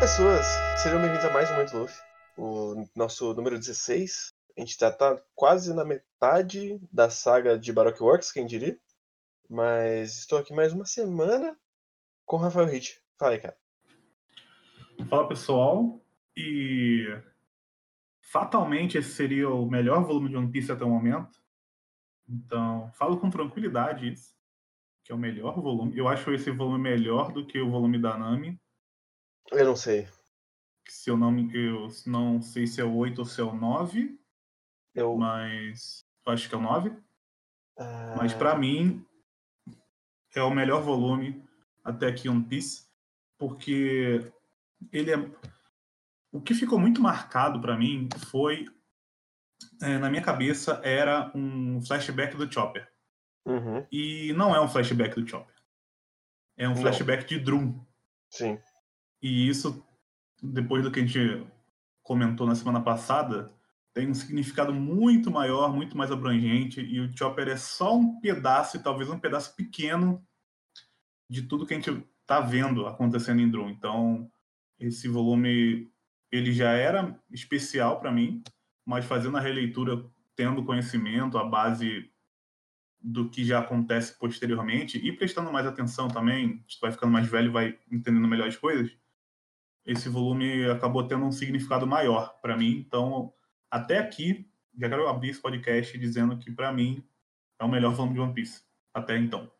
pessoas, sejam bem-vindos a mais um Momento Luffy, o nosso número 16. A gente já tá quase na metade da saga de Baroque Works, quem diria. Mas estou aqui mais uma semana com o Rafael Hit. Fala aí, cara. Fala pessoal, e fatalmente esse seria o melhor volume de One Piece até o momento. Então, falo com tranquilidade isso, que é o melhor volume. Eu acho esse volume melhor do que o volume da Nami. Eu não sei. Se eu não, eu não sei se é o 8 ou se é o 9, Eu. mas eu acho que é o 9. Ah, Mas pra mim é o melhor volume até aqui One Piece, porque ele é o que ficou muito marcado pra mim foi é, na minha cabeça era um flashback do Chopper uhum, e não é um flashback do Chopper, é um Não. flashback de Drum sim. E isso depois do que a gente comentou na semana passada tem um significado muito maior, muito mais abrangente, e o Chopper é só um pedaço, talvez um pedaço pequeno, de tudo que a gente está vendo acontecendo em Drum. Então, esse volume ele já era especial para mim, mas fazendo a releitura, tendo conhecimento, a base do que já acontece posteriormente, e prestando mais atenção também, vai ficando mais velho vai entendendo melhor as coisas, esse volume acabou tendo um significado maior para mim. Então, até aqui, já quero abrir esse podcast dizendo que, para mim, é o melhor volume de One Piece. Até então.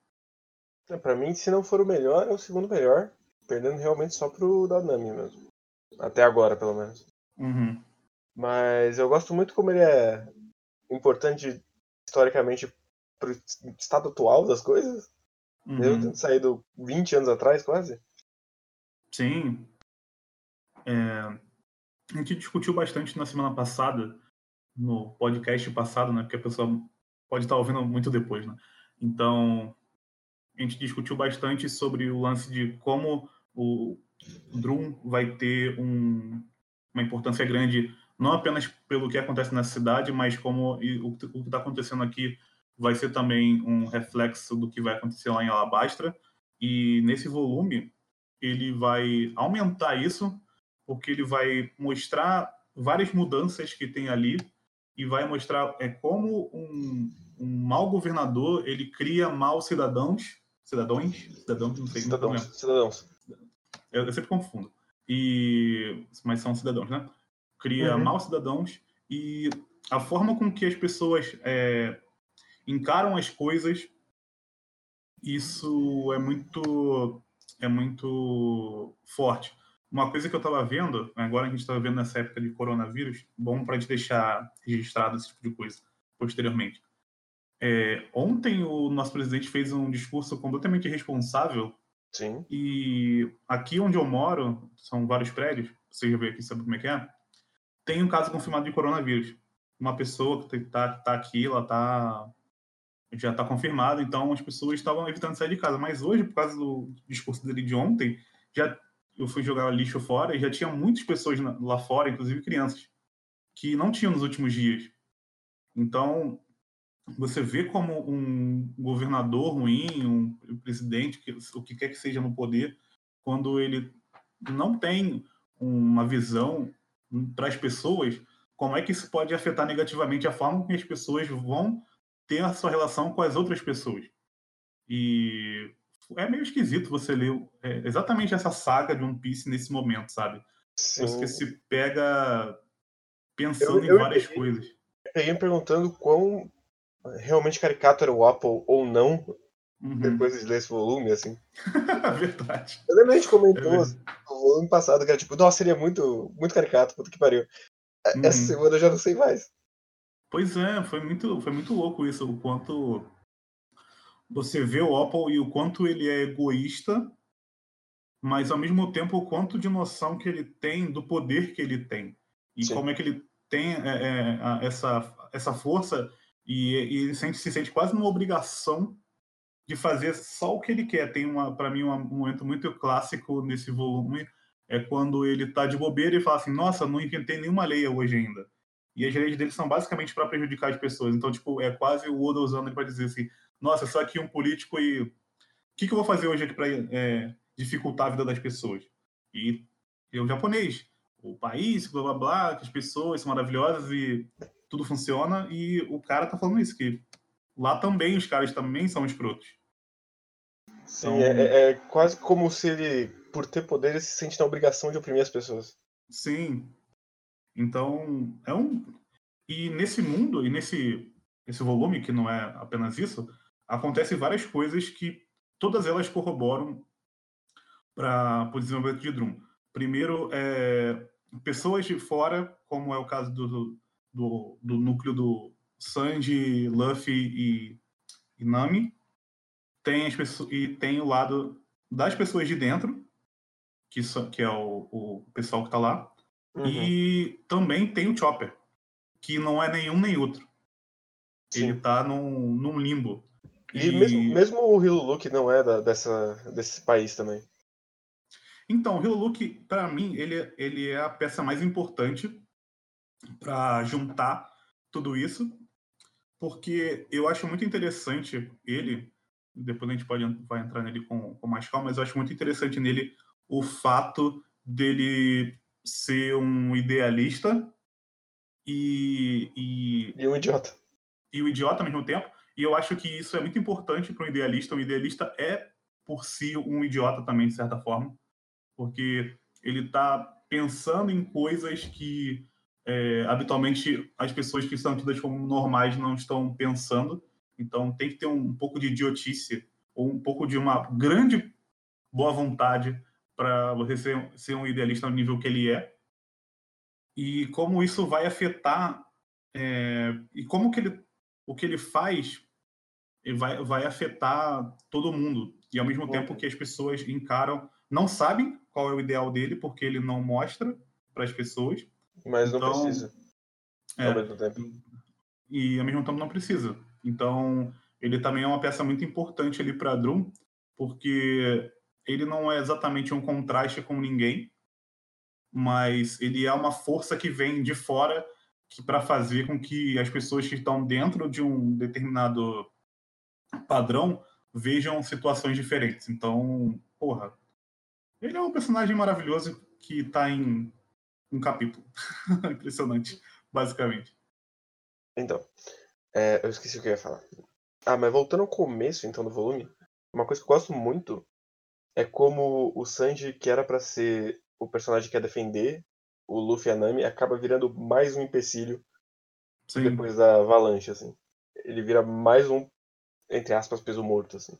É, Pra mim, se não for o melhor, é o segundo melhor. Perdendo realmente só pro da Nami mesmo. Até agora, pelo menos. Uhum. Mas eu gosto muito como ele é importante historicamente pro estado atual das coisas. Eu Uhum. tendo saído 20 anos atrás, quase. Sim. É, a gente discutiu bastante na semana passada, no podcast passado, né? Porque a pessoa pode estar ouvindo muito depois, né? Então, a gente discutiu bastante sobre o lance de como o Drum vai ter um- uma importância grande, não apenas pelo que acontece na cidade, mas como o que está acontecendo aqui vai ser também um reflexo do que vai acontecer lá em Alabastra. E nesse volume, ele vai aumentar isso, porque ele vai mostrar várias mudanças que tem ali e vai mostrar é, como um, um mau governador ele cria maus cidadãos, cidadãos, cidadãos, não sei, Cidadãos. lembro. Cidadãos. Eu, eu sempre confundo. E mas são cidadãos, né? Cria Uhum. maus cidadãos e a forma com que as pessoas é, encaram as coisas, isso é muito é muito forte. Uma coisa que eu estava vendo, agora a gente estava vendo nessa época de coronavírus, bom para a gente deixar registrado esse tipo de coisa posteriormente. É, ontem o nosso presidente fez um discurso completamente irresponsável Sim. e aqui onde eu moro, são vários prédios, você já veio aqui sabe como é que é, tem um caso confirmado de coronavírus. Uma pessoa que está tá aqui, ela tá, já está confirmada, então as pessoas estavam evitando sair de casa. Mas hoje, por causa do discurso dele de ontem, já eu fui jogar lixo fora e já tinha muitas pessoas lá fora, inclusive crianças, que não tinham nos últimos dias. Então, você vê como um governador ruim, um presidente, o que quer que seja no poder, quando ele não tem uma visão para as pessoas, como é que isso pode afetar negativamente a forma que as pessoas vão ter a sua relação com as outras pessoas. E é meio esquisito você ler é, exatamente essa saga de One Piece nesse momento, sabe? Sim. Você se pega pensando Eu- eu em várias entendi. coisas. Eu peguei me perguntando quão realmente caricato era o Apple ou não, Uhum. depois de ler esse volume, assim. Verdade. Eu lembro que a gente comentou É no volume passado que era tipo, nossa, seria muito, muito caricato, puta que pariu. Uhum. Essa semana eu já não sei mais. Pois é, foi muito, foi muito louco isso, o quanto você vê o Opal e o quanto ele é egoísta, mas ao mesmo tempo o quanto de noção que ele tem do poder que ele tem. E Sim. como é que ele tem é, é, essa, essa força e, e ele sente, se sente quase numa obrigação de fazer só o que ele quer. Tem uma, para mim, um momento muito clássico nesse volume, é quando ele tá de bobeira e fala assim, nossa, não inventei nenhuma lei hoje ainda. E as leis dele são basicamente para prejudicar as pessoas. Então, tipo, é quase o Oda usando ele para dizer assim, nossa, sou aqui um político e o que, que eu vou fazer hoje aqui para dificultar a vida das pessoas? E é o japonês. O país, blá blá blá, que as pessoas são maravilhosas e tudo funciona. E o cara tá falando isso, que lá também os caras também são escrotos. Sim, então... é, é, quase como se ele, por ter poder, ele se sente na obrigação de oprimir as pessoas. Sim. Então, é um. E nesse mundo, e nesse esse volume, que não é apenas isso, acontecem várias coisas que todas elas corroboram para o desenvolvimento de Drum. Primeiro, é, pessoas de fora, como é o caso do, do, do núcleo do Sanji, Luffy e, e Nami, tem as pessoas, e tem o lado das pessoas de dentro, que, so, que é o, o pessoal que está lá, uhum. e também tem o Chopper, que não é nenhum nem outro. Sim. Ele está num, num limbo. E, e, Mesmo, mesmo o Hiluluk não é da, dessa, desse país também. Então, o Hiluluk, para mim, ele, ele é a peça mais importante para juntar tudo isso, porque eu acho muito interessante ele, depois a gente pode vai entrar nele com, com mais calma, mas eu acho muito interessante nele o fato dele ser um idealista e, e, e um idiota e o idiota ao mesmo tempo. E eu acho que isso é muito importante para um idealista. Um idealista é, por si, um idiota também, de certa forma, porque ele está pensando em coisas que é, habitualmente as pessoas que são tidas como normais não estão pensando. Então tem que ter um, pouco de idiotice ou um pouco de uma grande boa vontade para você ser, ser, um idealista no nível que ele é. E como isso vai afetar é, e como que ele o que ele faz vai, vai afetar todo mundo. E ao mesmo Bom. tempo que as pessoas encaram, não sabem qual é o ideal dele, porque ele não mostra para as pessoas. Mas então, não precisa. É, ao mesmo tempo. E ao mesmo tempo não precisa. Então, ele também é uma peça muito importante ali para Drum, porque ele não é exatamente um contraste com ninguém, mas ele é uma força que vem de fora para fazer com que as pessoas que estão dentro de um determinado padrão vejam situações diferentes. Então, porra, ele é um personagem maravilhoso que está em um capítulo. Impressionante, basicamente. Então, é, eu esqueci o que eu ia falar. Ah, mas voltando ao começo, então, do volume, uma coisa que eu gosto muito é como o Sanji, que era para ser o personagem que ia defender o Luffy e a Nami acaba virando mais um empecilho Sim. depois da avalanche, assim. Ele vira mais um, entre aspas, peso morto, assim.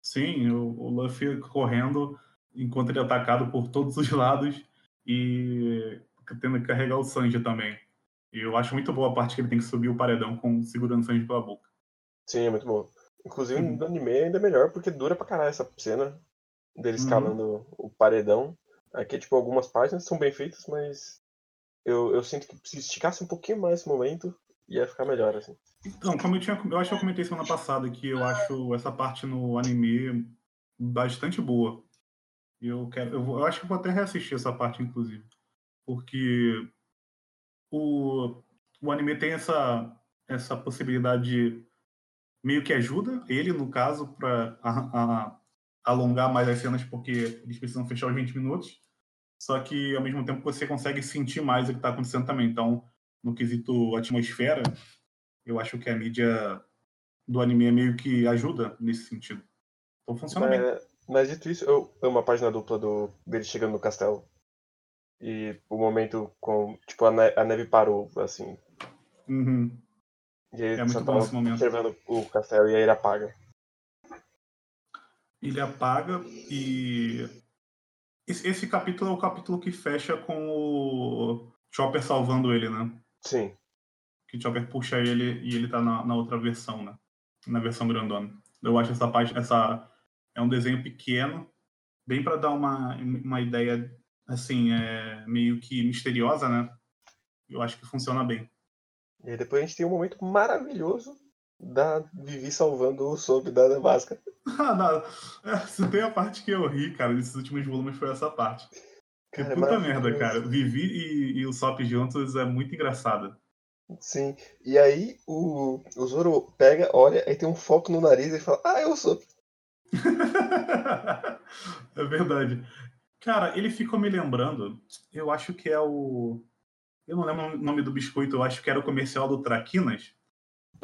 Sim, o, o Luffy correndo enquanto ele é atacado por todos os lados e tendo que carregar o Sanji também. E eu acho muito boa a parte que ele tem que subir o paredão com segurando o Sanji pela boca. Sim, é muito bom. Inclusive no anime ainda é melhor porque dura pra caralho essa cena dele uhum. escalando uhum. o paredão. Aqui, tipo, algumas páginas são bem feitas, mas eu, eu sinto que se esticasse um pouquinho mais esse momento, ia ficar melhor, assim. Então, como eu tinha. Eu acho que eu comentei semana passada que eu acho essa parte no anime bastante boa. Eu quero. Eu, eu acho que vou até reassistir essa parte, inclusive. Porque o, o anime tem essa, essa possibilidade de meio que ajuda ele, no caso, para alongar mais as cenas porque eles precisam fechar os 20 minutos. Só que, ao mesmo tempo, você consegue sentir mais o que está acontecendo também. Então, no quesito atmosfera, eu acho que a mídia do anime é meio que ajuda nesse sentido. Então, funciona mas, bem. Mas, dito isso, eu amo a página dupla do, dele chegando no castelo. E o momento com. Tipo, a, ne a neve parou, assim. Uhum. E ele é muito bom esse momento. observando o castelo e aí ele apaga ele apaga e esse, capítulo é o capítulo que fecha com o Chopper salvando ele, né? Sim. Que Chopper puxa ele e ele tá na, na outra versão, né? Na versão grandona. Eu acho essa parte, essa é um desenho pequeno, bem para dar uma, uma ideia assim, é meio que misteriosa, né? Eu acho que funciona bem. E depois a gente tem um momento maravilhoso da Vivi salvando o Soap da nevasca. ah, não. É, se tem a parte que eu ri, cara, nesses últimos volumes foi essa parte. Que cara, é puta merda, cara. Vivi e, e o Sop juntos é muito engraçado. Sim. E aí o, o Zoro pega, olha, aí tem um foco no nariz e fala, ah, o Sop. é verdade. Cara, ele ficou me lembrando, eu acho que é o. Eu não lembro o nome do biscoito, eu acho que era o comercial do Traquinas,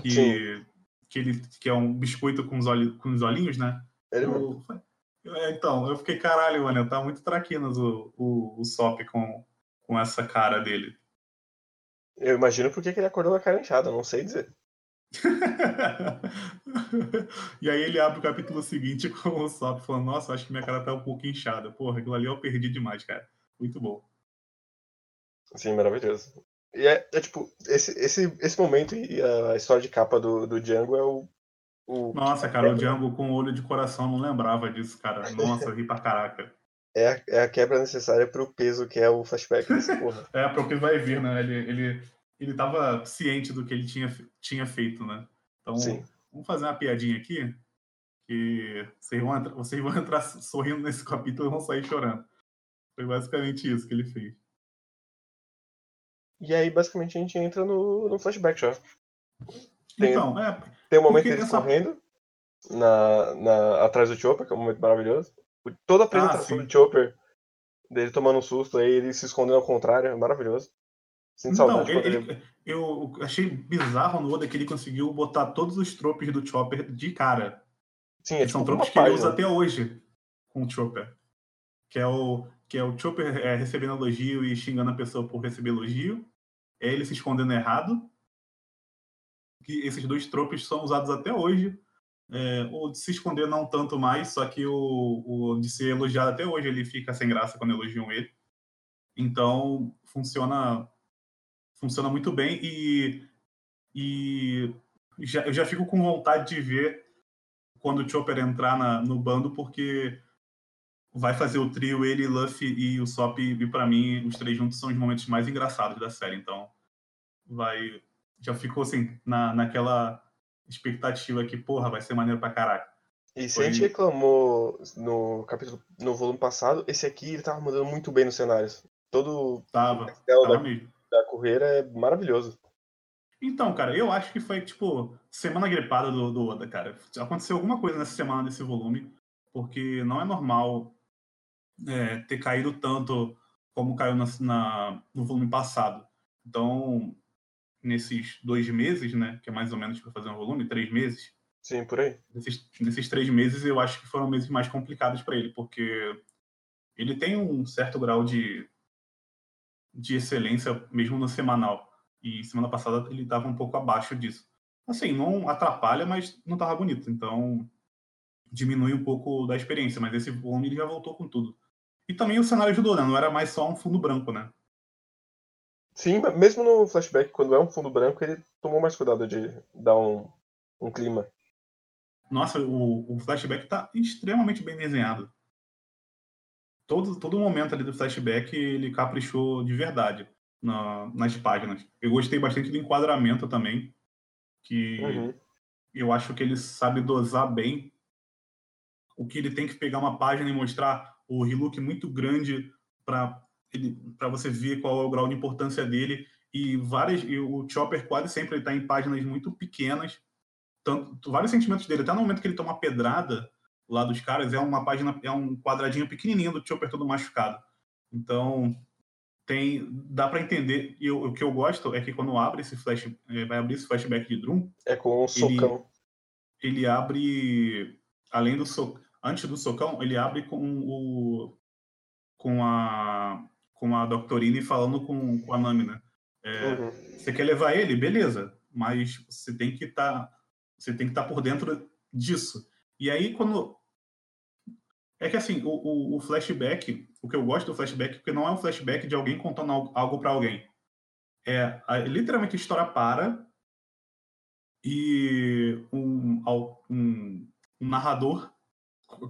que, que, ele, que é um biscoito com os, olhos, com os olhinhos, né? Ele Eu- é, então, eu fiquei, caralho, mano, tá muito Traquinas o, o, o Sop com, com essa cara dele. Eu imagino por que ele acordou com a cara inchada, não sei dizer. e aí ele abre o capítulo seguinte com o Sop falando, nossa, acho que minha cara tá um pouco inchada. Porra, aquilo ali eu perdi demais, cara. Muito bom. Sim, maravilhoso. E é, é tipo, esse, esse, esse momento e a história de capa do, do Django é o. o Nossa, cara, o Django com olho de coração não lembrava disso, cara. Nossa, eu ri pra caraca. É, a, é a quebra necessária pro peso que é o flashback dessa porra. É, pro que vai vir, né? Ele, ele, ele tava ciente do que ele tinha, tinha feito, né? Então, Sim. vamos fazer uma piadinha aqui, que vocês vão, entrar, vocês vão entrar sorrindo nesse capítulo e vão sair chorando. Foi basicamente isso que ele fez. E aí, basicamente, a gente entra no, no flashback já. Tem- Então, é, Tem um momento Porque deles essa- correndo na, na, atrás do Chopper, que é um momento maravilhoso. Toda a apresentação Ah, do Chopper, dele tomando um susto, aí ele se escondendo ao contrário, é maravilhoso. Sinto saudade quando ele... ele- eu achei bizarro no Oda que ele conseguiu botar todos os tropes do Chopper de cara. Sim, é tipo são tropes que ele usa até hoje com o Chopper. Que é o, que é o Chopper é, recebendo elogio e xingando a pessoa por receber elogio. É ele se escondendo errado. Que esses dois tropes são usados até hoje. É, o de se esconder não tanto mais, só que o, o de ser elogiado até hoje ele fica sem graça quando elogiam ele. Então funciona funciona muito bem e, e já, eu já fico com vontade de ver quando o Chopper entrar na- no bando, porque vai fazer o trio, ele, Luffy e o Sop, e pra mim, os três juntos são os momentos mais engraçados da série. Então, vai. Já ficou assim, na, naquela expectativa que, porra, vai ser maneiro pra caraca. E se Foi- a gente reclamou no capítulo, no volume passado, esse aqui ele tava mandando muito bem nos cenários. Todo Tava, o da, mesmo. da Correira é maravilhoso. Então, cara, eu acho que foi, tipo, semana gripada do, do Oda, cara. Aconteceu alguma coisa nessa semana desse volume, porque não é normal é, ter caído tanto como caiu na, na- no volume passado. Então, nesses dois meses, né, que é mais ou menos para fazer um volume, três meses, Sim, por aí. nesses, nesses três meses eu acho que foram meses mais complicados para ele, porque ele tem um certo grau de, de excelência mesmo no semanal. E semana passada ele estava um pouco abaixo disso. Assim, não atrapalha, mas não estava bonito. Então diminui um pouco da experiência, mas esse volume ele já voltou com tudo. E também o cenário ajudou, né? Não era mais só um fundo branco, né? Sim, mesmo no flashback, quando é um fundo branco, ele tomou mais cuidado de dar um, um clima. Nossa, o, o flashback tá extremamente bem desenhado. Todo, todo momento ali do flashback ele caprichou de verdade na- nas páginas. Eu gostei bastante do enquadramento também, que Uhum. eu acho que ele sabe dosar bem o que ele tem que pegar uma página e mostrar o Hiluk muito grande para para você ver qual é o grau de importância dele. E várias e o Chopper quase sempre está em páginas muito pequenas. Tanto vários sentimentos dele até no momento que ele toma pedrada lá dos caras é uma página é um quadradinho pequenininho do Chopper todo machucado. Então tem dá para entender. E eu- o que eu gosto é que quando abre esse flash eh, vai abrir esse flashback de Drum É com um socão. ele abre além do so, antes do socão ele abre com o com a com a Doctorine falando com, com a Nami, né? É, Uhum. Você quer levar ele, beleza? Mas você tem que estar você tem que estar por dentro disso. E aí quando é que assim o, o, o flashback, o que eu gosto do flashback, é porque não é um flashback de alguém contando algo, para alguém. É a- literalmente a história para e um, um, um narrador,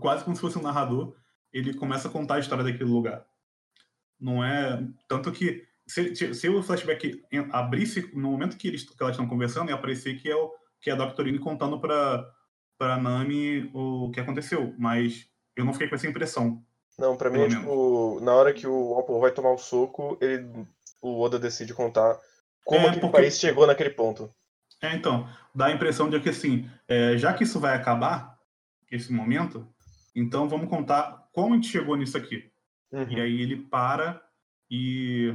quase como se fosse um narrador, ele começa a contar a história daquele lugar. Não é. Tanto que se, se- o flashback abrisse no momento que, eles, que elas estão conversando, ia aparecer que é, o, que é a Doctorine contando para para Nami o que aconteceu. Mas eu não fiquei com essa impressão. Não, pra mim é tipo, na hora que o Apple vai tomar o soco, ele, o Oda decide contar como É, porque- país chegou naquele ponto. É, então, dá a impressão de que assim, é, já que isso vai acabar, esse momento, então vamos contar como a gente chegou nisso aqui. Uhum. E aí ele para e,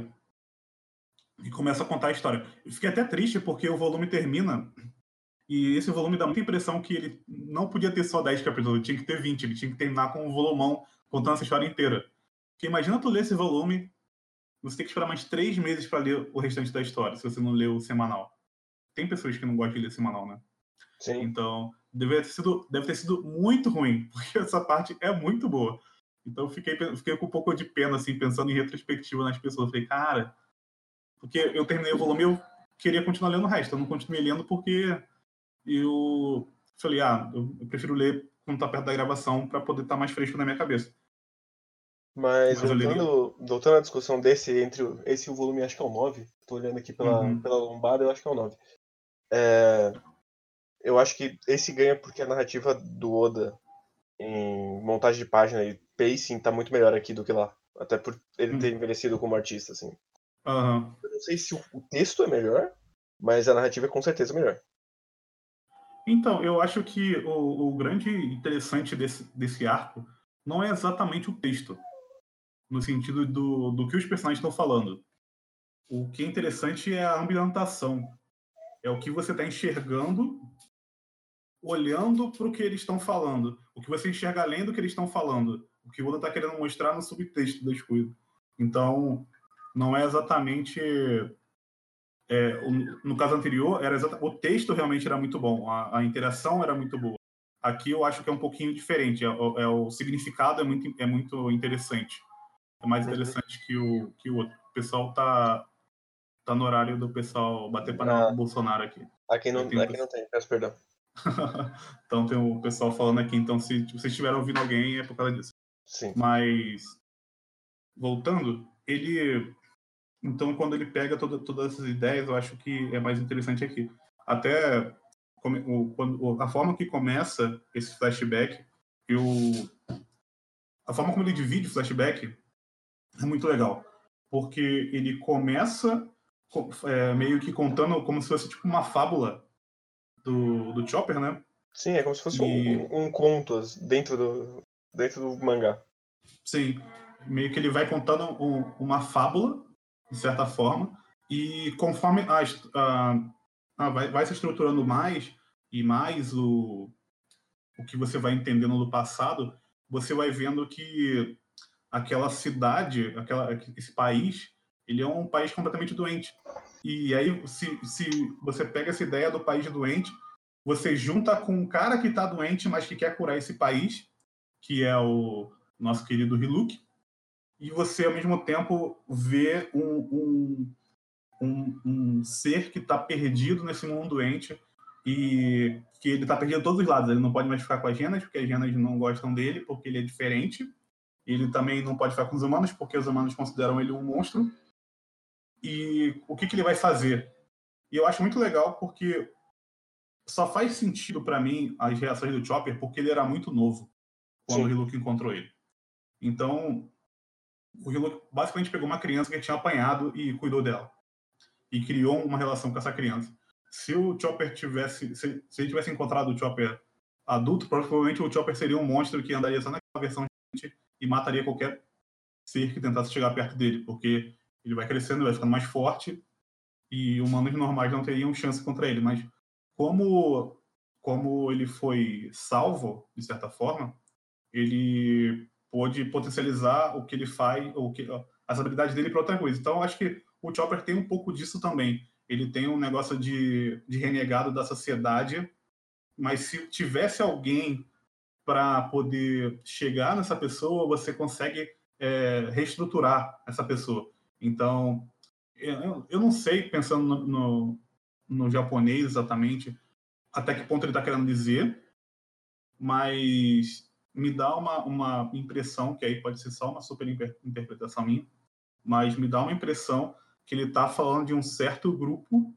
e começa a contar a história. Eu fiquei até triste porque o volume termina e esse volume dá muita impressão que ele não podia ter só 10 capítulos, ele tinha que ter 20, ele tinha que terminar com um volumão contando essa história inteira. Porque imagina tu ler esse volume, você tem que esperar mais três meses para ler o restante da história, se você não leu o semanal. Tem pessoas que não gostam de ler semanal, né? Sim. Então, deve ter sido, deve ter sido muito ruim, porque essa parte é muito boa. Então, eu fiquei, fiquei com um pouco de pena, assim, pensando em retrospectiva nas pessoas. Falei, cara, porque eu terminei o volume e eu queria continuar lendo o resto. Eu não continuei lendo porque eu falei, ah, eu, prefiro ler quando tá perto da gravação para poder estar tá mais fresco na minha cabeça. Mas, Mas voltando, voltando à discussão desse, entre esse e o volume, acho que é o 9, tô olhando aqui pela, uhum. pela lombada, eu acho que é o 9. É, eu acho que esse ganha porque a narrativa do Oda em montagem de página e pacing tá muito melhor aqui do que lá. Até por ele ter uhum. envelhecido como artista, assim. Uhum. Eu não sei se o texto é melhor, mas a narrativa é com certeza melhor. Então, eu acho que o, o grande interessante desse, desse arco não é exatamente o texto, no sentido do, do que os personagens estão falando. O que é interessante é a ambientação. É o que você está enxergando, olhando para o que eles estão falando. O que você enxerga além do que eles estão falando. O que o Oda está querendo mostrar no subtexto das coisas. Então, não é exatamente é, o, no caso anterior, era o texto realmente era muito bom, a, a, interação era muito boa. Aqui eu acho que é um pouquinho diferente, é, é, o significado é muito, é muito interessante. É mais interessante que o, que o outro. O pessoal tá, tá no horário do pessoal bater panela com o Bolsonaro aqui. Aqui não, tem, aqui não tem, peço perdão. então tem o pessoal falando aqui, então se vocês estiverem ouvindo alguém é por causa disso. Sim. Mas, voltando, ele então, quando ele pega toda, todas essas ideias, eu acho que é mais interessante aqui. Até o, quando, a forma que começa esse flashback e o, a forma como ele divide o flashback é muito legal. Porque ele começa é, meio que contando como se fosse tipo uma fábula do, do Chopper, né? Sim, é como se fosse e... um, um conto dentro do, dentro do mangá. Sim, meio que ele vai contando um, uma fábula de certa forma, e conforme a, a, a vai, vai, se estruturando mais e mais o, o que você vai entendendo do passado, você vai vendo que aquela cidade, aquela, esse país, ele é um país completamente doente. E aí, se, se você pega essa ideia do país doente, você junta com um cara que está doente, mas que quer curar esse país, que é o nosso querido Hiluk, e você, ao mesmo tempo, vê um, um, um, um ser que está perdido nesse mundo doente e que ele está perdido de todos os lados. Ele não pode mais ficar com as genas, porque as genas não gostam dele, porque ele é diferente. Ele também não pode ficar com os humanos, porque os humanos consideram ele um monstro. E o que, que ele vai fazer? E eu acho muito legal porque só faz sentido para mim as reações do Chopper porque ele era muito novo quando Sim. o Hiluk encontrou ele. Então, o Hilo basicamente pegou uma criança que tinha apanhado e cuidou dela. E criou uma relação com essa criança. Se o Chopper tivesse. Se, se ele tivesse encontrado o Chopper adulto, provavelmente o Chopper seria um monstro que andaria só naquela versão gente e mataria qualquer ser que tentasse chegar perto dele, porque ele vai crescendo, vai ficando mais forte e humanos normais não teriam chance contra ele. Mas como como ele foi salvo de certa forma, ele pôde potencializar o que ele faz, o que, as habilidades dele para outra coisa. Então, acho que o Chopper tem um pouco disso também. Ele tem um negócio de, de renegado da sociedade, mas se tivesse alguém para poder chegar nessa pessoa, você consegue é, reestruturar essa pessoa. Então, eu, eu não sei, pensando no, no, no japonês exatamente, até que ponto ele está querendo dizer, mas me dá uma, uma impressão, que aí pode ser só uma super interpretação minha, mas me dá uma impressão que ele está falando de um certo grupo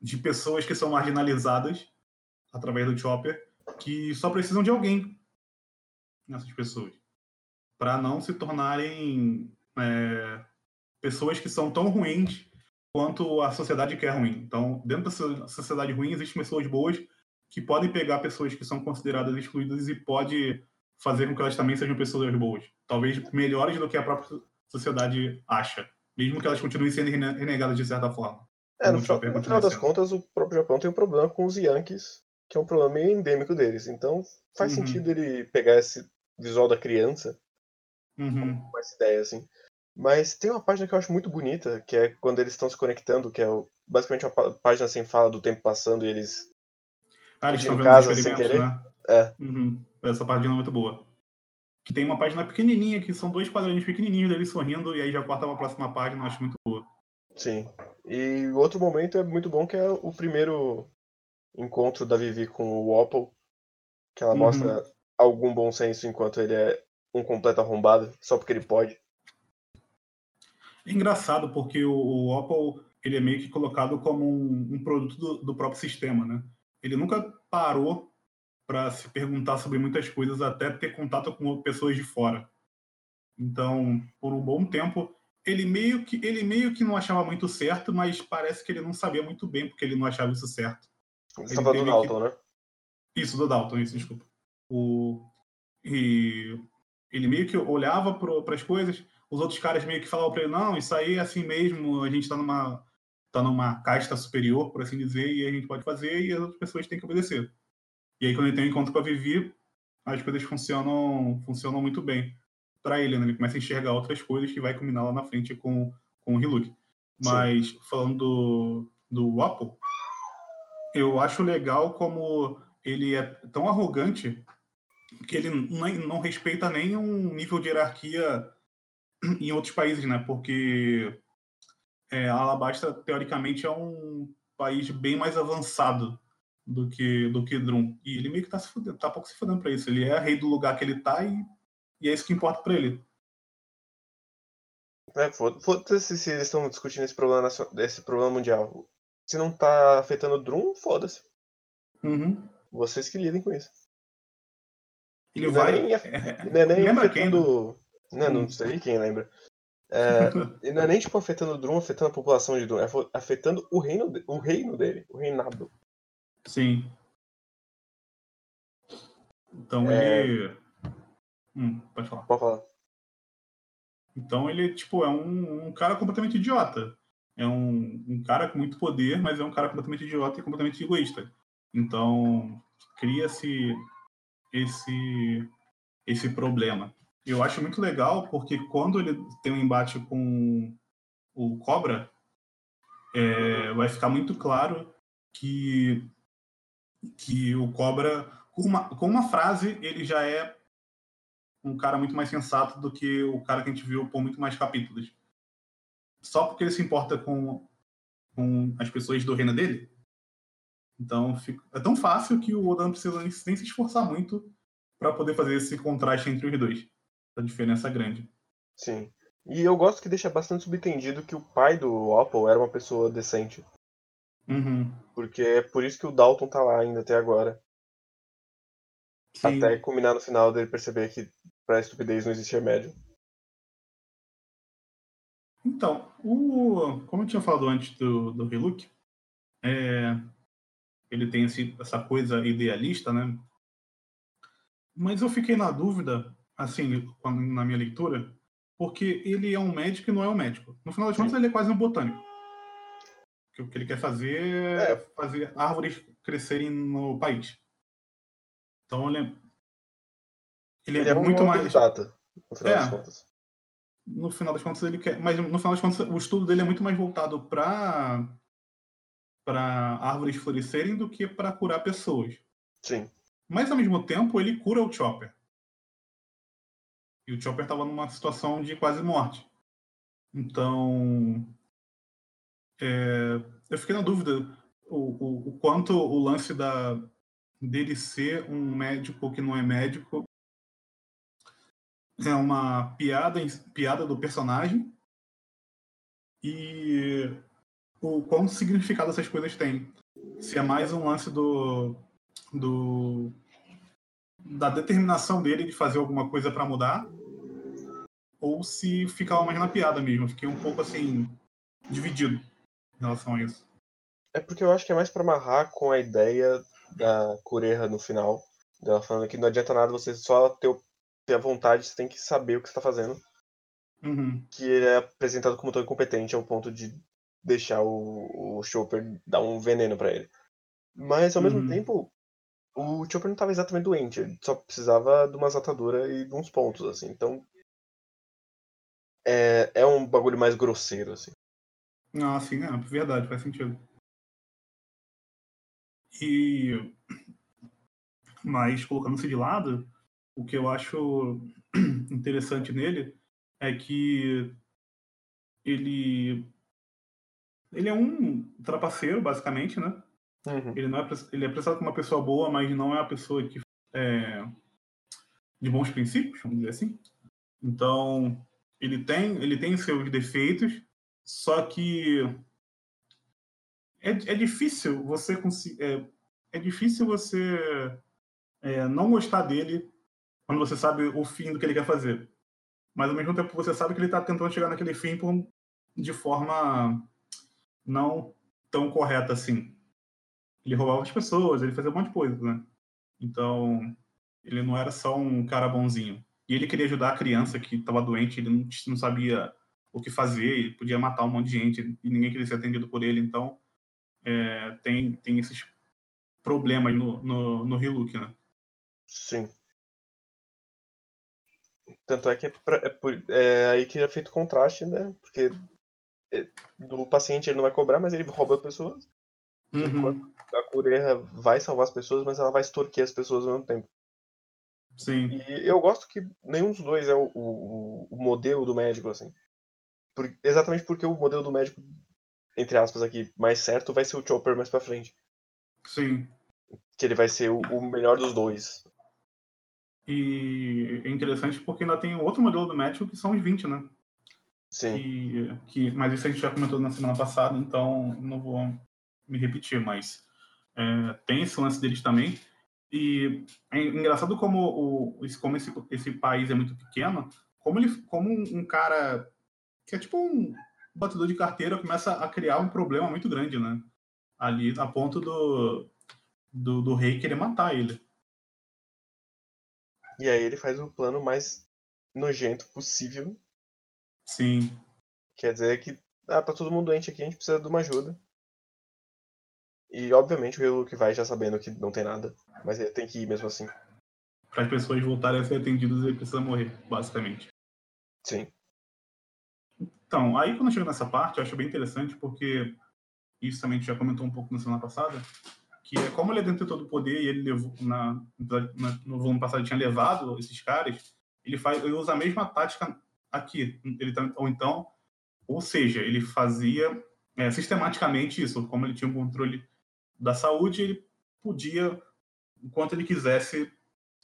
de pessoas que são marginalizadas através do Chopper, que só precisam de alguém nessas pessoas, para não se tornarem é, pessoas que são tão ruins quanto a sociedade que é ruim. Então, dentro da sociedade ruim, existem pessoas boas que podem pegar pessoas que são consideradas excluídas e pode fazer com que elas também sejam pessoas boas. Talvez melhores do que a própria sociedade acha. Mesmo que elas continuem sendo renegadas de certa forma. É, no, final, no final das contas, o próprio Japão tem um problema com os Yankees, que é um problema meio endêmico deles. Então faz uhum. sentido ele pegar esse visual da criança uhum. com essa ideia, assim. Mas tem uma página que eu acho muito bonita, que é quando eles estão se conectando, que é basicamente uma página sem fala do tempo passando e eles. Ah, eles estão vendo casa sem querer. Né? É. Uhum. Essa página é muito boa. Que tem uma página pequenininha, que são dois quadrinhos pequenininhos deles sorrindo, e aí já corta uma próxima página, eu acho muito boa. Sim. E outro momento é muito bom, que é o primeiro encontro da Vivi com o Opal, que ela uhum. mostra algum bom senso enquanto ele é um completo arrombado, só porque ele pode. É engraçado porque o, o Opal ele é meio que colocado como um, um produto do, do, próprio sistema, né? Ele nunca parou para se perguntar sobre muitas coisas até ter contato com pessoas de fora. Então, por um bom tempo, ele meio que ele meio que não achava muito certo, mas parece que ele não sabia muito bem porque ele não achava isso certo. Você do Dalton, que... né? Isso, do Dalton, isso, desculpa. O... E ele meio que olhava para as coisas, os outros caras meio que falavam para ele, não, isso aí é assim mesmo, a gente está numa, tá numa casta superior, por assim dizer, e a gente pode fazer e as outras pessoas têm que obedecer. E aí quando ele tem um encontro com a Vivi, as coisas funcionam, funcionam muito bem para ele, né? Ele começa a enxergar outras coisas que vai culminar lá na frente com, com o Hiluk. Mas Sim. falando do, do Apple, eu acho legal como ele é tão arrogante que ele não, não respeita nem um nível de hierarquia em outros países, né? Porque é, a Alabasta, teoricamente, é um país bem mais avançado do que do que Drum. E ele meio que tá, se fudendo, tá pouco se fudendo pra isso. Ele é rei do lugar que ele tá e, e é isso que importa pra ele. É, foda-se se eles estão discutindo esse problema, esse problema mundial. Se não tá afetando o Drum, foda-se. Uhum. Vocês que lidem com isso. Ele vai. Não é nem, não é nem afetando. Quem? Não, não hum. sei quem lembra. É, e não é nem tipo afetando o Drum, afetando a população de Drum, é afetando o reino, o reino dele, o reinado. Sim. Então é... ele. Hum, pode falar. Pode falar. Então ele, tipo, é um, um cara completamente idiota. É um, um, cara com muito poder, mas é um cara completamente idiota e completamente egoísta. Então cria-se esse, esse problema. Eu acho muito legal porque quando ele tem um embate com o Cobra, é, vai ficar muito claro que, que o Cobra, com uma, com uma frase, ele já é um cara muito mais sensato do que o cara que a gente viu por muito mais capítulos. Só porque ele se importa com, com as pessoas do reino dele. Então é tão fácil que o Oda não precisa nem se esforçar muito para poder fazer esse contraste entre os dois. A diferença grande. Sim. E eu gosto que deixa bastante subentendido que o pai do Apple era uma pessoa decente. Uhum. Porque é por isso que o Dalton tá lá ainda até agora. Sim. Até culminar no final dele perceber que pra estupidez não existe remédio. Então, o, como eu tinha falado antes do, do Hiluk, é, ele tem esse, essa coisa idealista, né? Mas eu fiquei na dúvida, assim, na minha leitura, porque ele é um médico e não é um médico. No final das contas, ele é quase um botânico. O que ele quer fazer é, é fazer árvores crescerem no país. Então ele é, ele, ele é, é muito mais. Data, no final é, das contas. No final das contas, ele quer. Mas no final das contas, o estudo dele é muito mais voltado para para árvores florescerem do que para curar pessoas. Sim. Mas ao mesmo tempo ele cura o Chopper. E o Chopper estava numa situação de quase morte. Então. É, eu fiquei na dúvida o, o, o, quanto o lance da, dele ser um médico que não é médico é uma piada, piada do personagem e o quão significado essas coisas têm. Se é mais um lance do, do da determinação dele de fazer alguma coisa para mudar ou se ficava mais na piada mesmo. Fiquei um pouco assim dividido em relação a isso. É porque eu acho que é mais para amarrar com a ideia da Cureha no final, Ela falando que não adianta nada você só ter, ter a vontade, você tem que saber o que você tá fazendo. Uhum. Que ele é apresentado como tão incompetente ao ponto de deixar o, o Chopper dar um veneno para ele. Mas ao mesmo Uhum. tempo, o Chopper não tava exatamente doente, ele só precisava de umas ataduras e de uns pontos, assim. Então. É, é um bagulho mais grosseiro, assim. Ah, sim, é verdade, faz sentido. E. Mas, colocando-se de lado, o que eu acho interessante nele é que ele. Ele é um trapaceiro, basicamente, né? Uhum. Ele, não é, ele é prestado como uma pessoa boa, mas não é uma pessoa que é de bons princípios, vamos dizer assim. Então, ele tem, ele tem seus defeitos, só que é, é difícil você é, é difícil você é, não gostar dele quando você sabe o fim do que ele quer fazer. Mas ao mesmo tempo você sabe que ele está tentando chegar naquele fim por- de forma não tão correta assim ele roubava as pessoas, ele fazia um monte de coisa, né? Então, ele não era só um cara bonzinho. E ele queria ajudar a criança que estava doente, ele não, não sabia o que fazer, ele podia matar um monte de gente e ninguém queria ser atendido por ele. Então, é, tem, tem esses problemas no, no, no Hiluk, né? Sim. Tanto é que é, pra- é por- é aí que é feito o contraste, né? Porque é, do paciente ele não vai cobrar, mas ele rouba pessoas. Uhum. A Cureha vai salvar as pessoas, mas ela vai extorquir as pessoas ao mesmo tempo. Sim, E eu gosto que nenhum dos dois é o, o, o modelo do médico, assim. Por- exatamente porque o modelo do médico, entre aspas aqui, mais certo vai ser o Chopper mais pra frente. sim. Que ele vai ser o, o melhor dos dois. E é interessante porque ainda tem outro modelo do médico que são os 20, né? Sim. que, que, mas isso a gente já comentou na semana passada, então não vou me repetir, mas é, tem esse lance deles também. E é engraçado como, o, esse, como esse, esse país é muito pequeno, como, ele, como um, um cara que é tipo um batedor de carteira começa a criar um problema muito grande, né? Ali, a ponto do, do, do rei querer matar ele. E aí ele faz o plano mais nojento possível. Sim, Quer dizer que, ah, tá todo mundo doente aqui, a gente precisa de uma ajuda. E obviamente o Hiluk vai já sabendo que não tem nada. Mas ele tem que ir mesmo assim. para as pessoas voltarem a ser atendidas, ele precisa morrer, basicamente. Sim. Então, aí quando chega nessa parte, eu acho bem interessante, porque isso também a gente já comentou um pouco na semana passada, que é como ele é detentor do poder e ele levou, na, na- no volume passado tinha levado esses caras, ele, faz, ele usa a mesma tática aqui. Ele, tam- ou então, ou seja, ele fazia é, sistematicamente isso, como ele tinha um controle da saúde, ele podia, enquanto ele quisesse,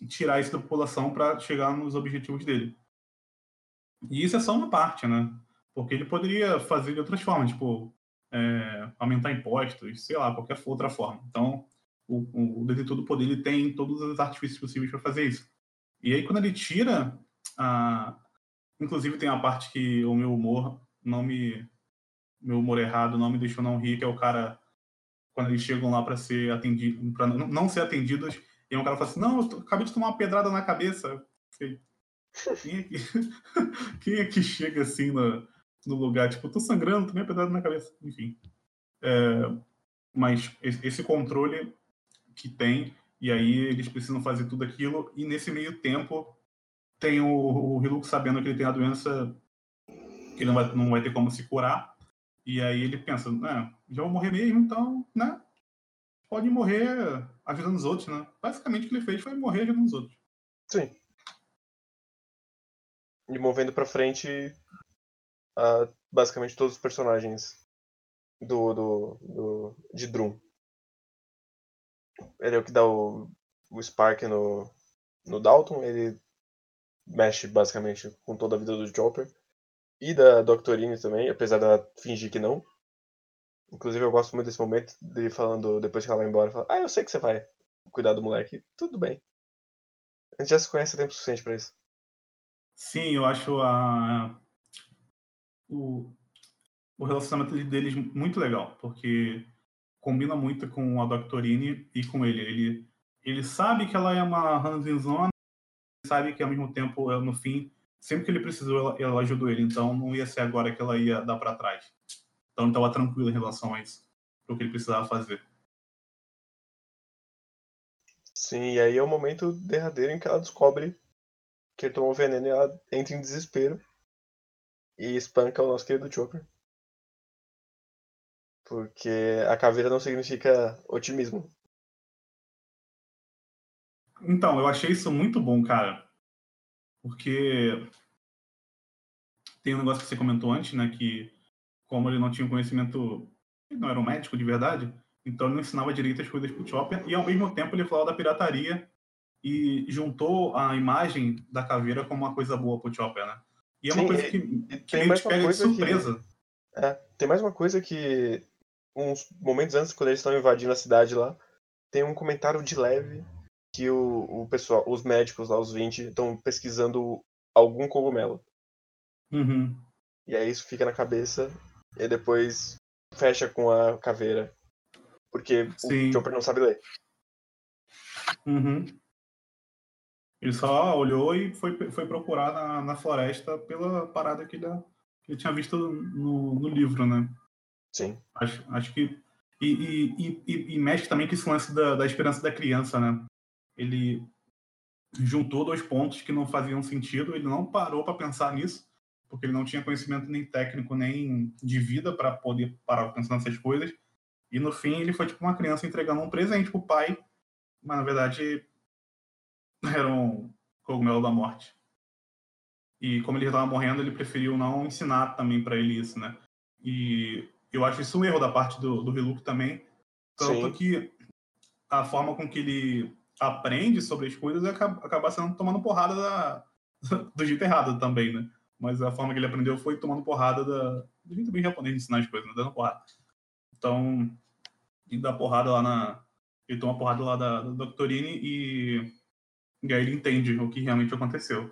tirar isso da população para chegar nos objetivos dele. E isso é só uma parte, né? Porque ele poderia fazer de outras formas, tipo, é, aumentar impostos, sei lá, qualquer outra forma. Então, o, o detentor do poder ele tem todos os artifícios possíveis para fazer isso. E aí, quando ele tira, a... inclusive tem a parte que o meu humor não me. Meu humor errado não me deixou não rir, que é o cara, quando eles chegam lá para ser atendido, para não ser atendidos, e um cara fala assim: Não, eu acabei de tomar uma pedrada na cabeça. Quem é que, quem é que chega assim no, no lugar? Tipo, tô sangrando, tomei uma pedrada na cabeça. Enfim. É, mas esse controle que tem, e aí eles precisam fazer tudo aquilo, e nesse meio tempo tem o, o Hiluk sabendo que ele tem a doença que ele não vai, não vai ter como se curar, e aí ele pensa, né, já vou morrer mesmo, então, né, pode morrer ajudando os outros, né? Basicamente o que ele fez foi morrer ajudando os outros. Sim. E movendo pra frente ah, basicamente todos os personagens do, do, do de Drum. Ele é o que dá o, o Spark no, no Dalton, ele mexe basicamente com toda a vida do Chopper. E da Doctorine também, apesar dela fingir que não. Inclusive eu gosto muito desse momento dele falando, depois que ela vai embora, fala, ah, eu sei que você vai cuidar do moleque. Tudo bem. A gente já se conhece tempo suficiente pra isso. Sim, eu acho a, o, o relacionamento deles muito legal, porque combina muito com a Doctorine e com ele. Ele ele sabe que ela é uma Hanzenzona, sabe que ao mesmo tempo, no fim, sempre que ele precisou, ela, ela ajudou ele. Então não ia ser agora que ela ia dar para trás. Então ele estava tranquilo em relação a isso, pro que ele precisava fazer. Sim, e aí é o momento derradeiro em que ela descobre que ele tomou veneno e ela entra em desespero e espanca o nosso querido Chopper. Porque a caveira não significa otimismo. Então, eu achei isso muito bom, cara. Porque tem um negócio que você comentou antes, né? Que como ele não tinha conhecimento, ele não era um médico de verdade, então ele não ensinava direito as coisas pro Chopper, e ao mesmo tempo ele falava da pirataria e juntou a imagem da caveira como uma coisa boa pro Chopper, né? E é uma Sim, coisa que, que pega de surpresa. Que, é, tem mais uma coisa que uns momentos antes, quando eles estão invadindo a cidade lá, tem um comentário de leve que o, o pessoal, os médicos lá, os 20, estão pesquisando algum cogumelo. Uhum. E aí isso fica na cabeça e depois fecha com a caveira. Porque Sim. o Chopper não sabe ler. Uhum. Ele só olhou e foi, foi procurar na, na floresta pela parada que ele, que ele tinha visto no, no livro, né? Sim. Acho, acho que. E, e, e, e mexe também com esse lance da, da esperança da criança, né? Ele juntou dois pontos que não faziam sentido, ele não parou para pensar nisso, porque ele não tinha conhecimento nem técnico, nem de vida para poder parar para pensar nessas coisas. E no fim, ele foi tipo uma criança entregando um presente pro pai, mas na verdade era um cogumelo da morte. E como ele já estava morrendo, ele preferiu não ensinar também para ele isso, né? E eu acho isso um erro da parte do, do Hiluk também. Tanto Sim. que a forma com que ele aprende sobre as coisas acaba, acaba sendo tomando porrada da, do jeito errado também, né? Mas a forma que ele aprendeu foi tomando porrada da, do jeito bem japonês de ensinar as coisas, né? dando porrada. Então, ele dá porrada lá na. Ele toma porrada lá da, da Doctorine e e aí ele entende o que realmente aconteceu.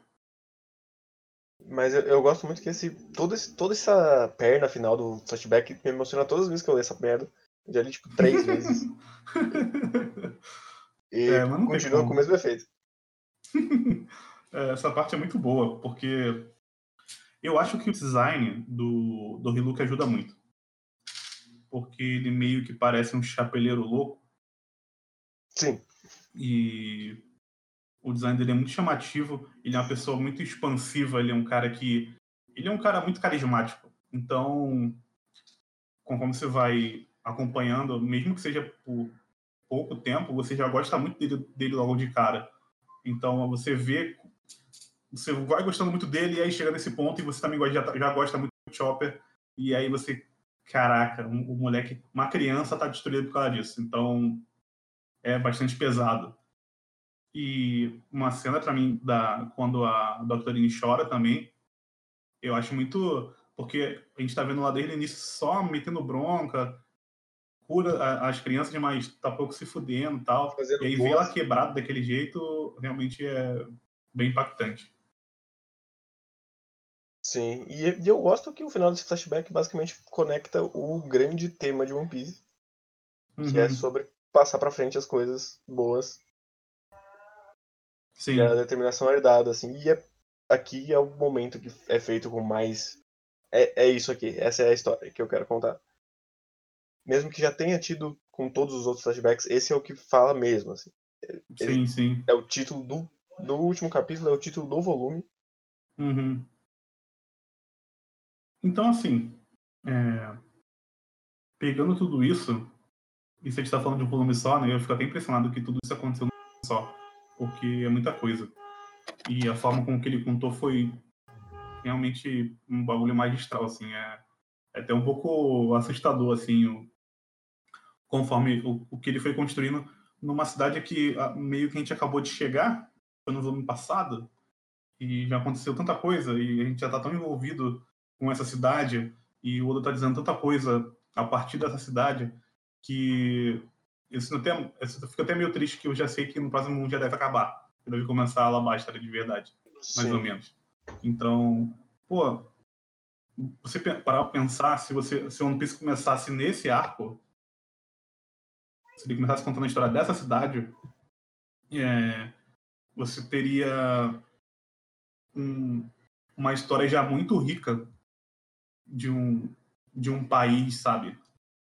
Mas eu, eu gosto muito que esse, todo esse, toda essa perna final do flashback me emociona todas as vezes que eu leio essa merda. Já li tipo três vezes. E é, continua com o mesmo efeito. é, essa parte é muito boa, porque eu acho que o design do, do Hiluk ajuda muito. Porque ele meio que parece um chapeleiro louco. Sim. E o design dele é muito chamativo, ele é uma pessoa muito expansiva, ele é um cara que. Ele é um cara muito carismático. Então, conforme você vai acompanhando, mesmo que seja por pouco tempo, você já gosta muito dele, dele logo de cara. Então, você vê. Você vai gostando muito dele, e aí chega nesse ponto e você também já, já gosta muito do Chopper, e aí você. Caraca, o um, um moleque, uma criança tá destruída por causa disso. Então, é bastante pesado. E uma cena para mim da quando a Doctorine chora também, eu acho muito porque a gente tá vendo lá desde o início só metendo bronca, cura as crianças, mas tá pouco se fudendo e tal. Fazendo e aí ver ela quebrada daquele jeito realmente é bem impactante. Sim, e, e, eu gosto que o final desse flashback basicamente conecta o grande tema de One Piece, uhum. que é uhum. sobre passar para frente as coisas boas Sim. a determinação herdada, assim. E é, aqui é o momento que é feito com mais. É, é isso aqui, essa é a história que eu quero contar. Mesmo que já tenha tido com todos os outros flashbacks, esse é o que fala mesmo, assim. Ele, sim, sim. É o título do, do último capítulo, é o título do volume. Uhum. Então, assim, é... pegando tudo isso, e se a gente está falando de um volume só, né, eu fico até impressionado que tudo isso aconteceu num só porque é muita coisa. E a forma como que ele contou foi realmente um bagulho magistral, assim, é, é até um pouco assustador, assim, o, conforme o, o, que ele foi construindo numa cidade que meio que a gente acabou de chegar, foi no volume passado, e já aconteceu tanta coisa, e a gente já tá tão envolvido com essa cidade, e o Oda tá dizendo tanta coisa a partir dessa cidade, que isso até, isso fica até meio triste que eu já sei que no próximo mundo já deve acabar. Deve começar a Alabastra de verdade, mais Sim. ou menos. Então, pô, você parar pra pensar, se você se o One Piece começasse nesse arco, se ele começasse contando a história dessa cidade, é, você teria um, uma história já muito rica de um, de um país, sabe?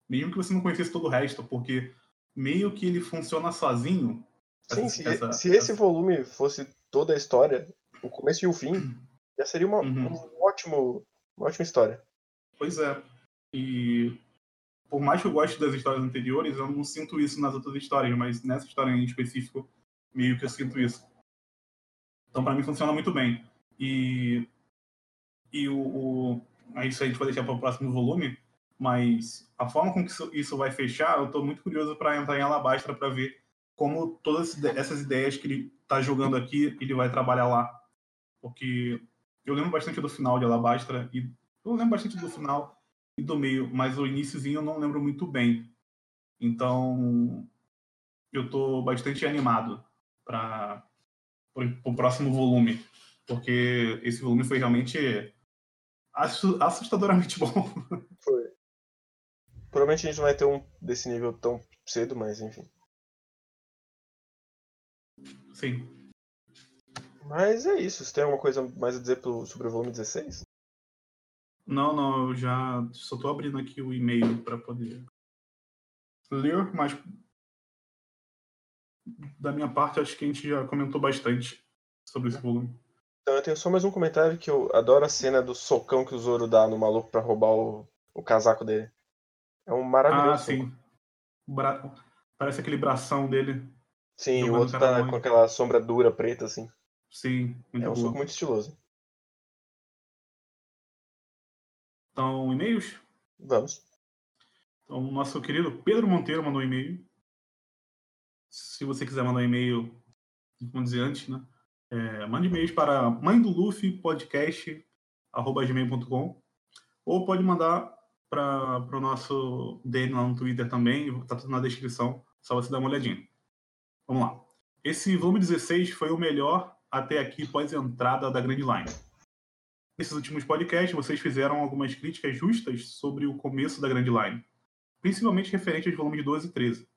Mesmo que você não conhecesse todo o resto, porque meio que ele funciona sozinho. Sim, essa, se, essa, se, esse volume fosse toda a história, o começo e o fim, já seria uma, uhum. um ótimo, uma ótima história. Pois é. E por mais que eu goste das histórias anteriores, eu não sinto isso nas outras histórias, mas nessa história em específico, meio que eu sinto isso. Então, para mim, funciona muito bem. E, e o, o, isso a gente vai deixar para o próximo volume, mas a forma com que isso, isso vai fechar, eu estou muito curioso para entrar em Alabastra para ver como todas essas ideias que ele está jogando aqui, ele vai trabalhar lá. Porque eu lembro bastante do final de Alabastra, e eu lembro bastante do final e do meio, mas o iníciozinho eu não lembro muito bem. Então, eu estou bastante animado para o próximo volume, porque esse volume foi realmente assustadoramente bom. Foi. Provavelmente a gente não vai ter um desse nível tão cedo, mas enfim. Sim. Mas é isso. Você tem alguma coisa mais a dizer sobre o volume 16? Não, não, eu já só tô abrindo aqui o e-mail para poder ler, mas da minha parte acho que a gente já comentou bastante sobre esse volume. Então eu tenho só mais um comentário que eu adoro a cena do socão que o Zoro dá no maluco para roubar o, o casaco dele. É um maravilhoso. Ah, sim. Bra... Parece aquele bração dele. Sim, o outro tá com aquela sombra dura preta assim. Sim, muito É um soco muito estiloso. Então, e-mails? Vamos. Então, nosso querido Pedro Monteiro mandou um e-mail. Se você quiser mandar um e-mail, vamos dizer antes, né? É, mande e-mails para mãe do Luffy podcast gmail.com ou pode mandar para o nosso DM lá no Twitter também, está tudo na descrição, só você dar uma olhadinha. Vamos lá. Esse volume 16 foi o melhor até aqui pós-entrada da Grand Line. Nesses últimos podcasts, vocês fizeram algumas críticas justas sobre o começo da Grand Line, principalmente referente aos volumes 12 e 13.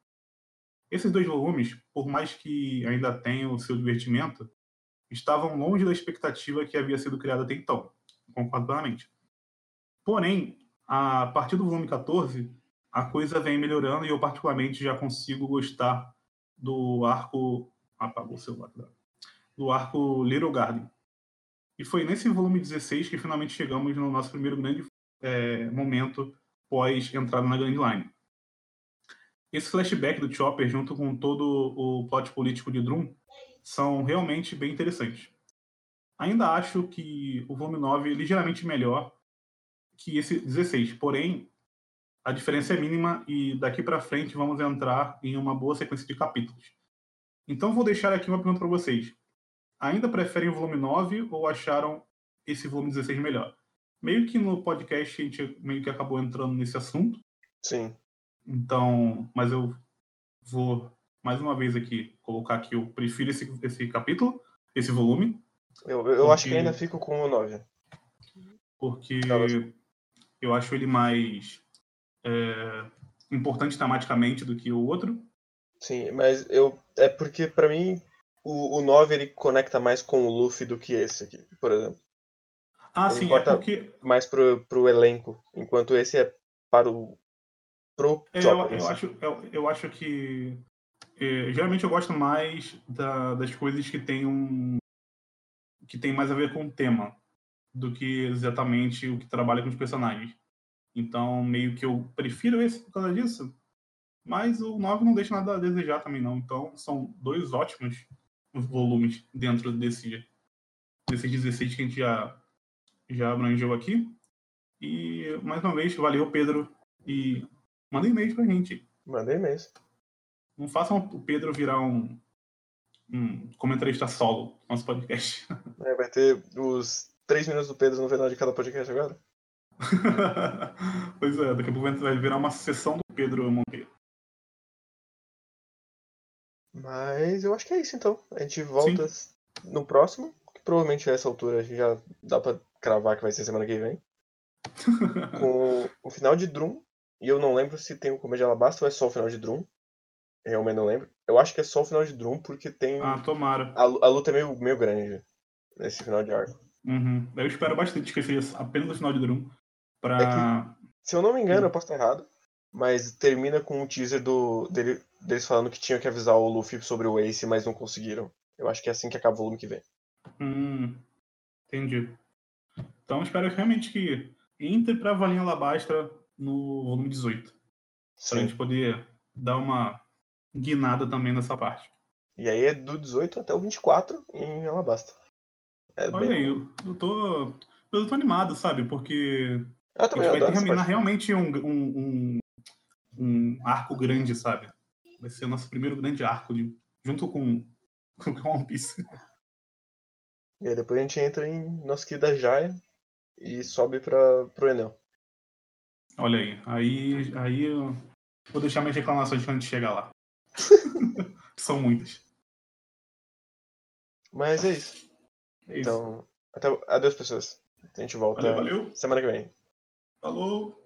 Esses dois volumes, por mais que ainda tenham o seu divertimento, estavam longe da expectativa que havia sido criada até então. Concordo plenamente. Porém, a partir do volume 14, a coisa vem melhorando e eu particularmente já consigo gostar do arco apagou o celular do arco Little Garden e foi nesse volume 16 que finalmente chegamos no nosso primeiro grande é, momento pós entrada na Grand Line. Esse flashback do Chopper, junto com todo o plot político de Drum, são realmente bem interessantes. Ainda acho que o volume 9 é ligeiramente melhor que esse 16, porém, a diferença é mínima e daqui para frente vamos entrar em uma boa sequência de capítulos. Então vou deixar aqui uma pergunta para vocês ainda preferem o volume 9 ou acharam esse volume 16 melhor? Meio que no podcast a gente meio que acabou entrando nesse assunto. Sim. Então, mas eu vou mais uma vez aqui colocar que eu prefiro esse, esse capítulo, esse volume. Eu, eu porque, acho que ainda fico com o 9. Porque eu acho ele mais é, importante tematicamente do que o outro. Sim, mas eu é porque para mim o, o 9 ele conecta mais com o Luffy do que esse aqui, por exemplo. Ah, ele sim, é porque. Mais pro, pro elenco, enquanto esse é para o. Pro é, eu, eu, acho, eu, eu acho que. É, geralmente eu gosto mais da, das coisas que tem um. que tem mais a ver com o tema do que exatamente o que trabalha com os personagens. Então, meio que eu prefiro esse por causa disso. Mas o 9 não deixa nada a desejar também, não. Então, são dois ótimos volumes dentro desse, desses 16 que a gente já, já abrangeu aqui. E, mais uma vez, valeu, Pedro. E manda e-mail pra gente. Manda e-mail. Não façam o Pedro virar um, um comentarista solo no nosso podcast. É, vai ter os três minutos do Pedro no final de cada podcast agora? pois é, daqui a pouco vai virar uma sessão do Pedro Monteiro. Mas eu acho que é isso então. A gente volta Sim. no próximo, que provavelmente a essa altura já dá pra cravar que vai ser semana que vem. com o final de Drum. E eu não lembro se tem o Comédia Alabasta ou é só o final de Drum. Realmente não lembro. eu acho que é só o final de Drum, porque tem. Ah, tomara. A, a luta é meio, meio grande nesse final de arco. Uhum. Eu espero bastante que seja apenas o final de Drum. Pra. É Se eu não me engano, eu posso estar errado, mas termina com um teaser do, dele, deles falando que tinham que avisar o Luffy sobre o Ace, mas não conseguiram. Eu acho que é assim que acaba o volume que vem. Hum, entendi. Então espero realmente que entre pra Valinha Alabastra no volume 18. Pra Sim. gente poder dar uma guinada também nessa parte. E aí é do 18 até o 24 em Alabasta. É Olha bem... aí, eu, eu tô. Eu tô animado, sabe? Porque Eu a também gente vai terminar realmente um, um, um, um arco grande, sabe? Vai ser o nosso primeiro grande arco, de- junto com, com One Piece. E aí depois a gente entra em nossa querida Jaya e sobe pra, pro Enel. Olha aí. Aí, aí eu vou deixar minhas reclamações quando a gente chegar lá. São muitas. Mas é isso. É isso. Então, até, adeus, pessoas. A gente volta Valeu, valeu. semana que vem. Falou.